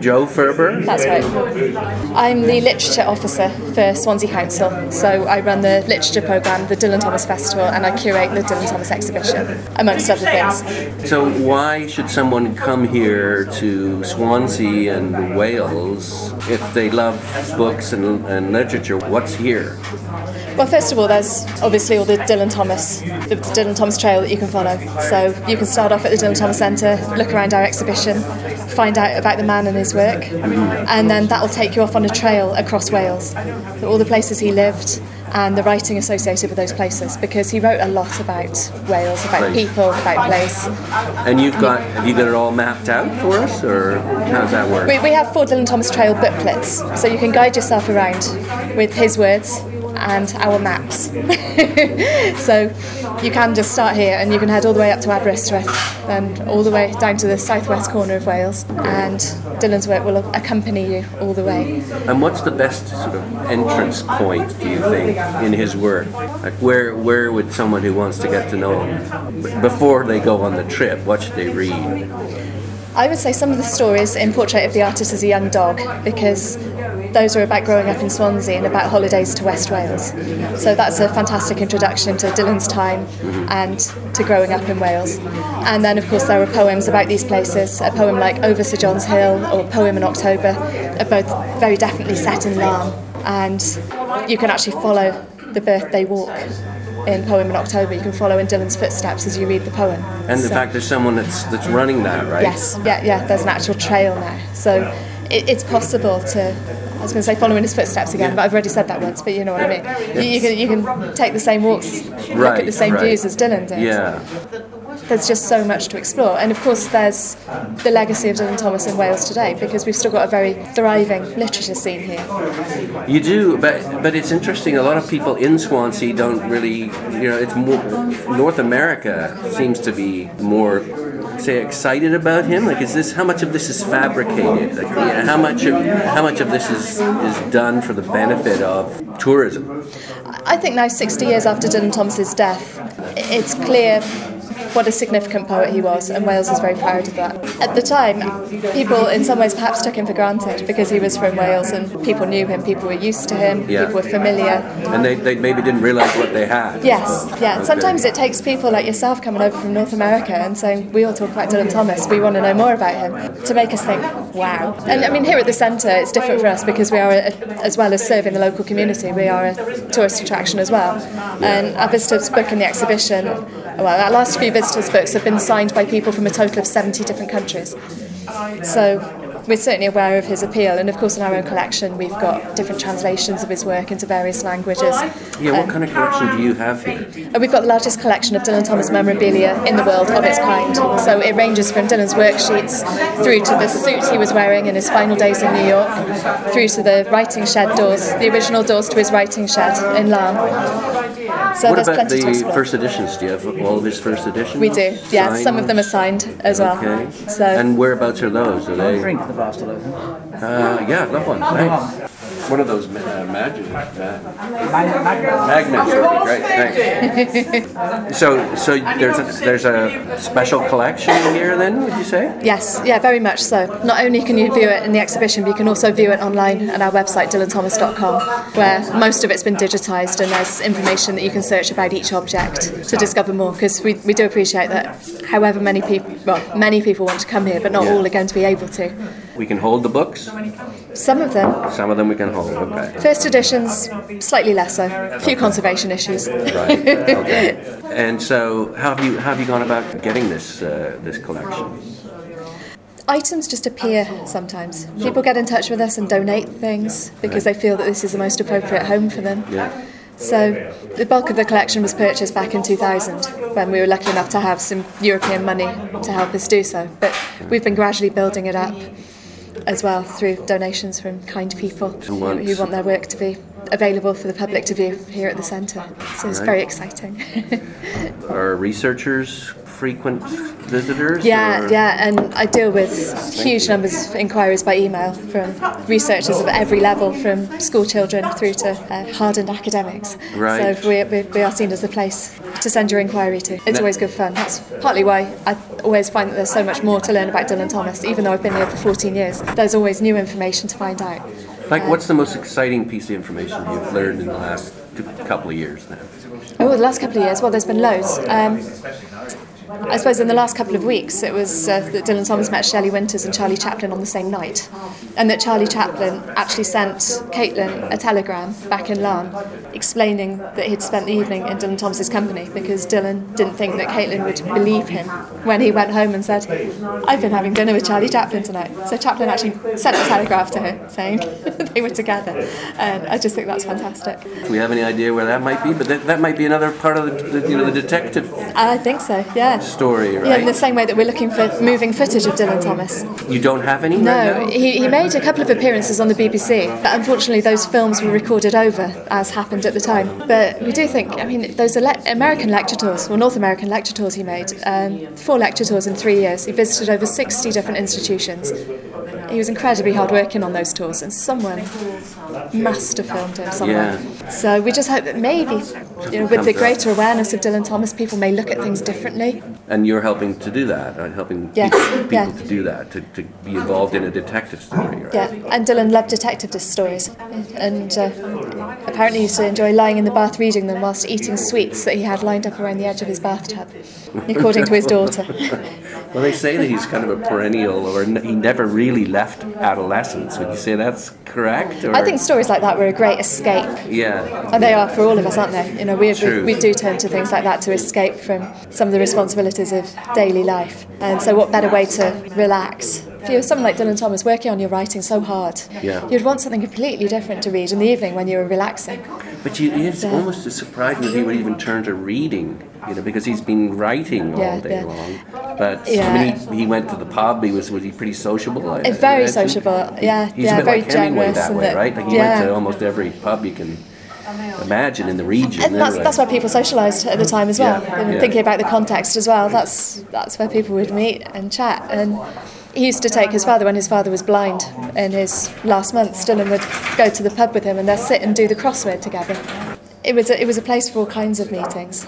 Jo Furber? That's right. I'm the literature officer for Swansea Council, so I run the literature programme, the Dylan Thomas Festival, and I curate the Dylan Thomas exhibition, amongst other things. So, why should someone come here to Swansea and Wales if they love books and, and literature? What's here? Well, first of all, there's obviously all the Dylan Thomas, the Dylan Thomas trail that you can follow. So you can start off at the Dylan Thomas Centre, look around our exhibition, find out about the man and his work, and then that will take you off on a trail across Wales, all the places he lived and the writing associated with those places because he wrote a lot about Wales, about Place. people, about place. And you've got have you got it all mapped out for us, or how does that work? We, we have four Dylan Thomas Trail booklets, so you can guide yourself around with his words and our maps. so you can just start here and you can head all the way up to Aberystwyth and all the way down to the southwest corner of Wales, and Dylan's work will accompany you all the way. And what's the best sort of entrance point, do you think, in his work? Like, where where would someone who wants to get to know him before they go on the trip? What should they read? I would say some of the stories in Portrait of the Artist as a Young Dog, because those are about growing up in Swansea and about holidays to West Wales. So that's a fantastic introduction to Dylan's time and to growing up in Wales. And then, of course, there are poems about these places. A poem like Over Sir John's Hill or Poem in October are both very definitely set in Laugharne. And you can actually follow the birthday walk in Poem in October. You can follow in Dylan's footsteps as you read the poem. And the So- fact there's someone that's that's running that, right? Yes, yeah, yeah. There's an actual trail now, so it, it's possible to. I was going to say follow in his footsteps again, but I've already said that once. But you know what I mean. You, you can you can take the same walks, look Right, at the same right. views as Dylan did. Yeah. There's just so much to explore, and of course there's the legacy of Dylan Thomas in Wales today because we've still got a very thriving literature scene here. You do, but but it's interesting. A lot of people in Swansea don't really, you know, it's more North America seems to be more, say, excited about him. Like, is this how much of this is fabricated? Like, you know, how much of how much of this is is done for the benefit of tourism? I think now, 60 years after Dylan Thomas's death, it's clear what a significant poet he was, and Wales is very proud of that. At the time, people in some ways perhaps took him for granted because he was from Wales and people knew him, people were used to him, Yeah. people were familiar. And they, they maybe didn't realize what they had. Yes, yeah. Okay. Sometimes it takes people like yourself coming over from North America and saying, We all talk about Dylan Thomas, we want to know more about him, to make us think, Wow. And I mean, here at the centre, it's different for us because we are, a, as well as serving the local community, we are a tourist attraction as well. And our visitors book in the exhibition, well, our last few visitors' books have been signed by people from a total of 70 different countries. So we're certainly aware of his appeal, and of course, in our own collection, we've got different translations of his work into various languages. Yeah, what Um, kind of collection do you have here? and we've got the largest collection of Dylan Thomas memorabilia in the world of its kind. So it ranges from Dylan's worksheets through to the suit he was wearing in his final days in New York, through to the writing shed doors, the original doors to his writing shed in Laugharne. So What about the first editions? Do you have all of his first editions? we do, yeah. Signed Some of them are signed as well. Okay. So And whereabouts are those? Are they? Drink the bastard open. Uh, yeah, love one. Thanks. One of those ma- uh, magic ma- Mag- mag- magnets would be great. Thanks. so, so there's a, there's a special collection here, then? Would you say? Yes, yeah, very much so. Not only can you view it in the exhibition, but you can also view it online at our website, dylanthomas.com, where most of it's been digitised and there's information that you can search about each object to discover more. Because we, we do appreciate that however many people, well, many people want to come here, but not Yeah. all are going to be able to. We can hold the books. Some of them, Some of them we can hold. Okay. first editions, slightly less so. A few conservation issues. Right. Okay. And so, how have you how have you gone about getting this uh, this collection? Items just appear sometimes. People get in touch with us and donate things because they feel that this is the most appropriate home for them. Yeah. So the bulk of the collection was purchased back in 2000 when we were lucky enough to have some European money to help us do so. But we've been gradually building it up as well through donations from kind people who, want- who want their work to be available for the public to view here at the centre. So it's Right. very exciting. Are researchers frequent visitors? Yeah, or- yeah, and I deal with huge numbers of inquiries by email from researchers of every level, from school children through to uh, hardened academics. Right. So we, we, we are seen as the place to send your inquiry to. It's always good fun. That's partly why I always find that there's so much more to learn about Dylan Thomas, even though I've been here for 14 years. There's always new information to find out. Like, what's the most exciting piece of information you've learned in the last couple of years now? Oh, the last couple of years, well, there's been loads. Um, I suppose in the last couple of weeks, it was uh, that Dylan Thomas met Shelley Winters and Charlie Chaplin on the same night, and that Charlie Chaplin actually sent Caitlin a telegram back in Laugharne explaining that he'd spent the evening in Dylan Thomas's company because Dylan didn't think that Caitlin would believe him when he went home and said, "I've been having dinner with Charlie Chaplin tonight." So Chaplin actually sent a telegraph to her saying they were together, and I just think that's fantastic. Do we have any idea where that might be? But that, that might be another part of the, the you know the detective I think so, yeah. Story, Yeah, in the same way that we're looking for moving footage of Dylan Thomas. you don't have any right No, now? he, he made a couple of appearances on the BBC, but unfortunately those films were recorded over, as happened at the time. But we do think, I mean, those ele- American lecture tours, or North American lecture tours he made, um, four lecture tours in three years. He visited over 60 different institutions. He was incredibly hard working on those tours, and someone must have filmed him somewhere. So we just hope that maybe, you know, with the greater awareness of Dylan Thomas, people may look at things differently. And you're helping to do that, right? helping Yes, people, people yeah. to do that, to, to be involved in a detective story, right? Yeah, and Dylan loved detective stories, and uh, apparently used to enjoy lying in the bath reading them whilst eating sweets that he had lined up around the edge of his bathtub, according to his daughter. Well, they say that he's kind of a perennial, or n- he never really left adolescence. Would you say that's correct? Or? I think stories like that were a great escape, Yeah. and they are for all of us, aren't they? You know, we, we, we do turn to things like that to escape from some of the responsibilities of daily life. And so, what better way to relax? If you're someone like Dylan Thomas working on your writing so hard, Yeah. you'd want something completely different to read in the evening when you were relaxing. But you, it's almost surprising that he would even turn to reading, you know, because he's been writing all Yeah, day yeah. long. But Yeah. I mean, he, he went to the pub. He was was he pretty sociable? I, Uh, very I sociable, yeah, He's yeah, a bit very like Hemingway that way, that- right? Like he went to almost every pub you can imagine in the region. And that's, anyway. that's where people socialised at the time as well. Yeah, And yeah. thinking about the context as well, that's that's where people would meet and chat. And he used to take his father when his father was blind in his last months. Dylan would go to the pub with him and they'd sit and do the crossword together. It was a, it was a place for all kinds of meetings.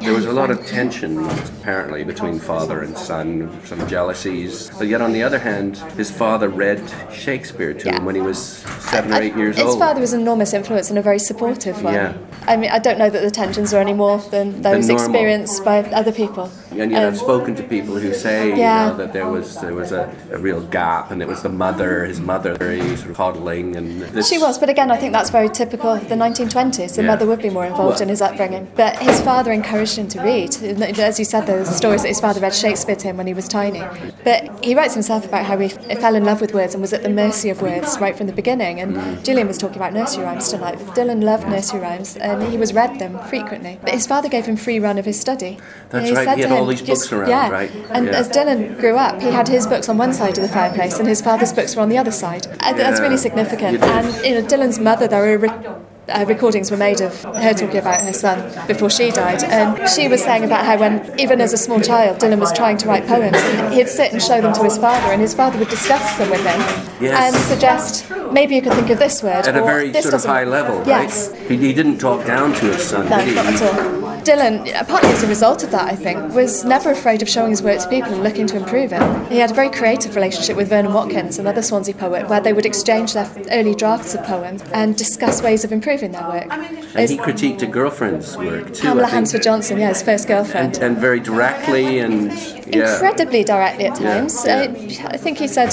There was a lot of tension, apparently, between father and son, some jealousies. But yet, on the other hand, his father read Shakespeare to Yeah. him when he was seven or eight years His old. His father was an enormous influence and a very supportive one. Yeah. I mean, I don't know that the tensions are any more than those experienced by other people. And yet, I've spoken to people who say, Yeah. you know, that there was there was a, a real gap, and it was the mother, his mother, very sort of coddling, and this, She was, but again, I think that's very typical of the 1920s. The Yeah. mother would be more involved Well- in his upbringing. But his father encouraged him to read. As you said, were stories that his father read Shakespeare to him when he was tiny. But he writes himself about how he fell in love with words and was at the mercy of words right from the beginning. And Mm. Gillian was talking about nursery rhymes tonight. Dylan loved nursery rhymes and he was read them frequently. But his father gave him free run of his study. That's right, he had all these books around, yeah. right? And Yeah. as Dylan grew up, he had his books on one side of the fireplace and his father's books were on the other side. And That's really significant. You. And you know, Dylan's mother, there were re- uh, recordings were made of her talking about her son before she died, and she was saying about how when, even as a small child, Dylan was trying to write poems, and he'd sit and show them to his father, and his father would discuss them with him Yes. and suggest maybe you could think of this word at a very this sort of high level, Yes. right? He, he didn't talk down to his son, No, did he? not at all. Dylan, uh, partly as a result of that, I think, was never afraid of showing his work to people and looking to improve it. He had a very creative relationship with Vernon Watkins, another Swansea poet, where they would exchange their early drafts of poems and discuss ways of improving their work. And he critiqued a girlfriend's work too. Pamela I. Hansford Johnson, yeah, his first girlfriend. and, and very directly and yeah. Incredibly directly at Yeah, times. yeah. I, I think he said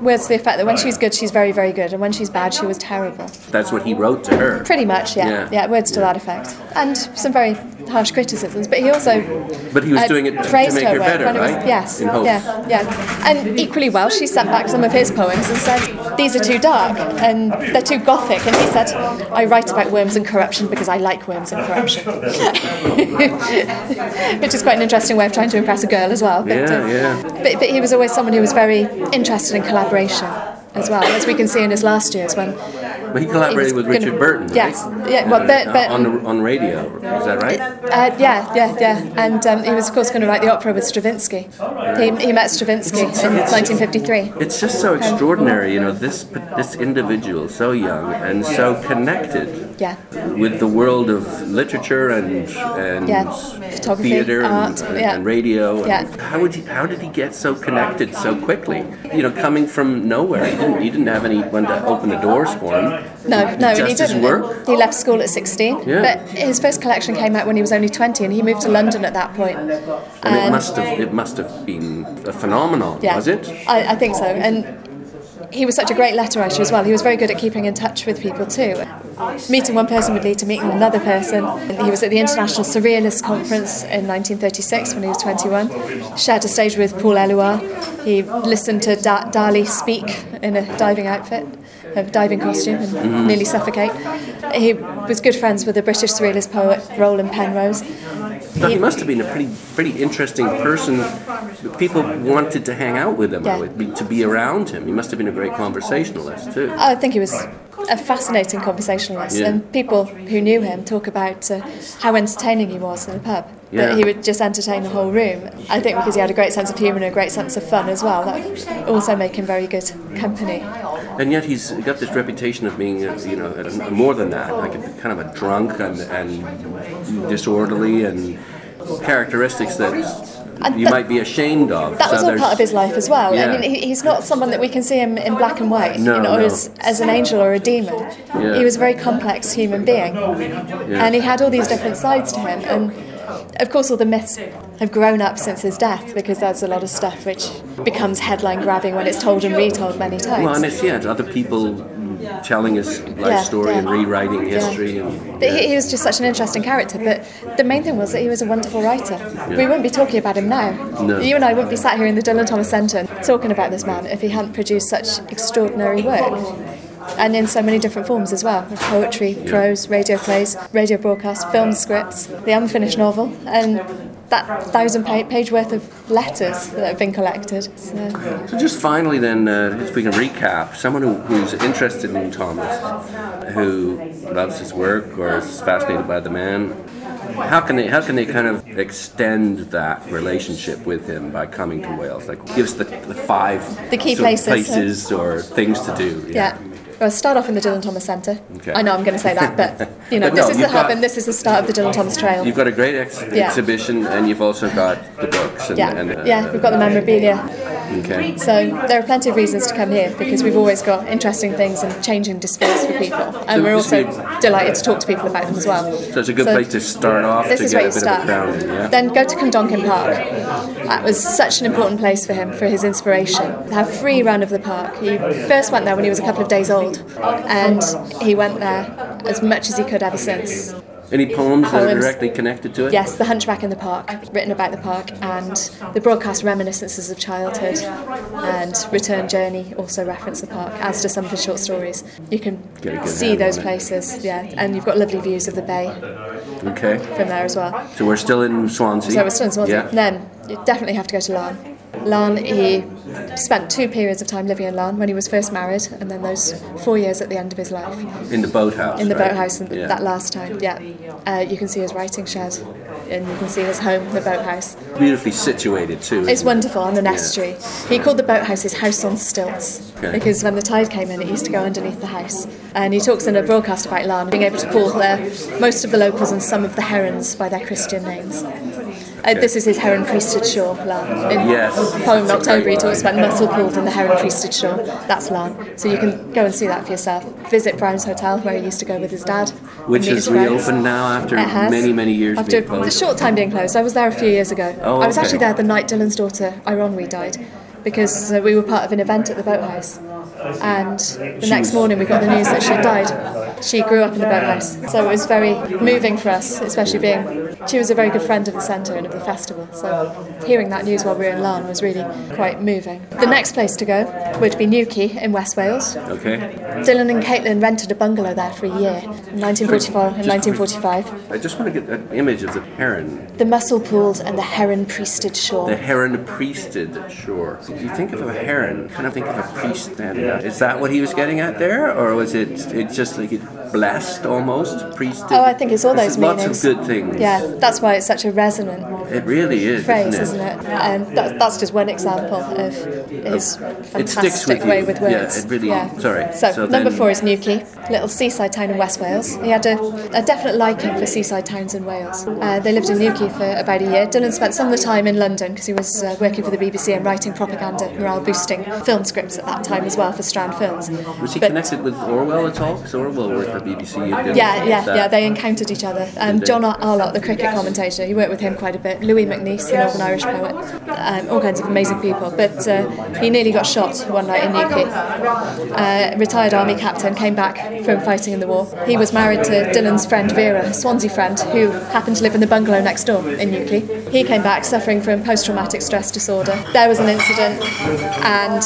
words to the effect that when she's good, she's very, very good, and when she's bad, she was terrible. That's what he wrote to her. Pretty much, yeah. Yeah. Yeah, words to that effect. And some very harsh criticisms, but he also But he was uh, doing it to praised make her her work better, it was- right? yes, yeah, yeah. And equally well, she sent back some of his poems and said these are too dark and they're too gothic. And he said, I write about worms and corruption because I like worms and corruption, which is quite an interesting way of trying to impress a girl as well. But, Yeah, uh, yeah. But, but he was always someone who was very interested in collaboration as well, as we can see in his last years when But he collaborated was with Richard gonna- Burton, right? yes. Yeah, well, Uh, on the, on radio. Is that right? Uh, yeah, yeah, yeah. And um, he was, of course, going to write the opera with Stravinsky. He, he met Stravinsky in 1953. It's just so extraordinary, you know, this this individual, so young and so connected Yeah. with the world of literature and and Yeah, photography, theater and, art, and, yeah. and radio. Yeah. How would you, how did he get so connected so quickly? You know, coming from nowhere, he didn't he didn't have anyone to open the doors for him. No, no, Just he didn't. work? He left school at 16. Yeah. But his first collection came out when he was only 20 and he moved to London at that point. And it must have it must have been a phenomenon, Yeah, was it? I, I think so. And he was such a great letter writer as well. He was very good at keeping in touch with people too. Meeting one person would lead to meeting another person. He was at the International Surrealist Conference in 1936 when he was 21. Shared a stage with Paul Eluard. He listened to da- Dali speak in a diving outfit, a diving costume, and mm-hmm. nearly suffocate. He was good friends with the British Surrealist poet Roland Penrose. But he must have been a pretty pretty interesting person. People wanted to hang out with him, Yeah. I would be, to be around him. He must have been a great conversationalist too. I think he was a fascinating conversationalist, Yeah. and people who knew him talk about uh, how entertaining he was in the pub. Yeah. That he would just entertain the whole room. I think because he had a great sense of humour and a great sense of fun as well. That would also make him very good company. And yet he's got this reputation of being, uh, you know, more than that, like a, kind of a drunk and, and disorderly and characteristics that And you that- might be ashamed of. That was So all part of his life as well. Yeah. I mean, he, he's not someone that we can see him in black and white, No, you know, no. as, as an angel or a demon. Yeah. He was a very complex human being, and he had all these different sides to him. And of course, all the myths have grown up since his death because there's a lot of stuff which becomes headline grabbing when it's told and retold many times. Well, and it's yeah, other people telling his life Yeah, story yeah. and rewriting Yeah. history and But he, he was just such an interesting character. But the main thing was that he was a wonderful writer. We wouldn't be talking about him now. No. You and I wouldn't be sat here in the Dylan Thomas Centre talking about this man if he hadn't produced such extraordinary work. And in so many different forms as well poetry, prose, radio plays, radio broadcasts, film scripts, the unfinished novel, and that thousand page worth of letters that have been collected. So, So just finally, then, uh, if we can recap, someone who, who's interested in Thomas, who loves his work or is fascinated by the man, how can they how can they kind of extend that relationship with him by coming to Wales? Like, give us the, the five The key places, places or things to do. yeah. Well, start off in the Dylan Thomas Centre. Okay. I know I'm going to say that, but you know, But no, this is the you've hub got- and this is the start of the Dylan Thomas Trail. You've got a great ex- Yeah. exhibition, and you've also got the books. And, Yeah, and, uh, yeah, we've got the memorabilia. Okay. So there are plenty of reasons to come here because we've always got interesting things and changing displays for people, and So we're also would delighted to talk to people about them as well. So it's a good place to start off This to is get where a you bit start. grounding. Yeah. Then go to Cwmdonkin Park. That was such an important place for him for his inspiration. Have a free run of the park. He first went there when he was a couple of days old, and he went there as much as he could ever since. Any poems that are directly connected to it? Yes, The Hunchback in the Park, written about the park, and the broadcast reminiscences of childhood and Return Journey also reference the park, as do some of the short stories. You can Get a good see those places, yeah, and you've got lovely views of the bay Okay. from there as well. So we're still in Swansea. So we're still in Swansea. Yeah. Then you definitely have to go to Laugharne. Laugharne, he spent two periods of time living in Laugharne when he was first married, and then those four years at the end of his life In the boathouse. in the right? boathouse and Yeah. that last time. Yeah, uh, you can see his writing shed, and you can see his home, the boathouse. Beautifully situated too. It's wonderful on an estuary. He called the boathouse his house on stilts Okay. because when the tide came in, it used to go underneath the house. And he talks in a broadcast about Laugharne being able to call uh, most of the locals and some of the herons by their Christian names. Uh, this is his heron priested shore, Laugharne. In Yes. poem October, he talks about mussel pooled and the heron priested shore. That's Laugharne. So you can go and see that for yourself. Visit Brown's Hotel, where he used to go with his dad. Which is reopened now after many, many years After being a short time being closed. I was there a few years ago. Oh, I was actually there the night Dylan's daughter, Aeronwy, died because uh, we were part of an event at the boathouse. And the next morning we got the news that she died. She grew up in the boathouse. So it was very moving for us, especially being, she was a very good friend of the centre and of the festival. So hearing that news while we were in Laugharne was really quite moving. The next place to go would be New Quay in West Wales. Okay. Dylan and Caitlin rented a bungalow there for a year, in 1944 and 1945. I just want to get an image of the heron, The mussel pools and the heron priested shore. the heron priested shore. If you think of a heron, kind of think of a priest standing Is that what he was getting at there, or was it it just like it blessed almost priest? Oh, I think it's all those lots meanings. of good things. Yeah, that's why it's such a resonant it really is. phrase, isn't isn't it? And that, that's just one example of his fantastic with way you. with Yeah, words. it really- sorry. So, So number then- four is New Quay, little seaside town in West Wales. He had a, a definite liking for seaside towns in Wales. Uh, they lived in New Quay for about a year. Dylan spent some of the time in London because he was uh, working for the BBC and writing propaganda, morale boosting film scripts at that time as well for Strand Films. Was he But- connected with Orwell at all? Because Orwell worked at BBC. Yeah, yeah, that. yeah. They encountered each other. Um. John Arlott, the cricket commentator, he worked with him quite a bit. Louis MacNeice, the Northern Irish poet, um, all kinds of amazing people. But uh, he nearly got shot one night in New Quay. Uh, retired army captain, came back from fighting in the war. He was married to Dylan's friend Vera, a Swansea friend, who happened to live in the bungalow next door in New Quay. He came back suffering from post-traumatic stress disorder. There was an incident, and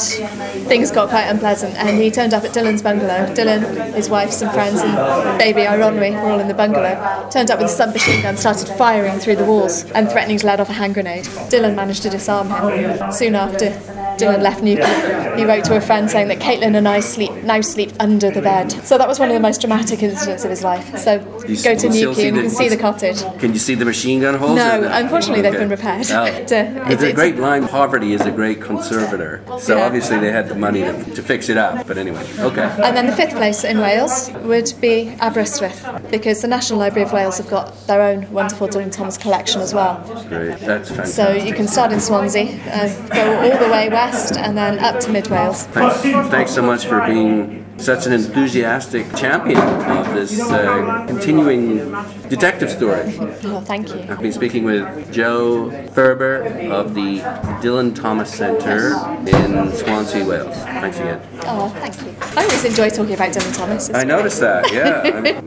things got quite unpleasant. And he turned up at Dylan's bungalow. Dylan, his wife, some friends, and baby Aeronwy were all in the bungalow. Turned up with a submachine gun, started firing through the walls and threatening to let off a hand grenade. Dylan managed to disarm him. Soon after Dylan left New Quay, he wrote to a friend saying that Caitlin and I sleep now sleep under the bed. So that was one of the most dramatic incidents of his life. So You go to New Quay and you can see the cottage. Can you see the machine gun holes? No, unfortunately they've Okay. been repaired. Oh. There's it's- a great line. Poverty is a great conservator. So Yeah. obviously they had the money to, to fix it up. But anyway, okay. And then the fifth place in Wales would be Aberystwyth, because the National Library of Wales have got their own wonderful Dylan Thomas collection as well. Great. That's fantastic. So you can start in Swansea, uh, go all the way west, and then up to Mid Wales. Thanks, thanks so much for being such an enthusiastic champion of this uh, continuing detective story. Oh, thank you. I've been speaking with Jo Furber of the Dylan Thomas Centre in Swansea, Wales. Thanks again. Oh, thank you. I always enjoy talking about Dylan Thomas. It's I noticed that, yeah. I'm-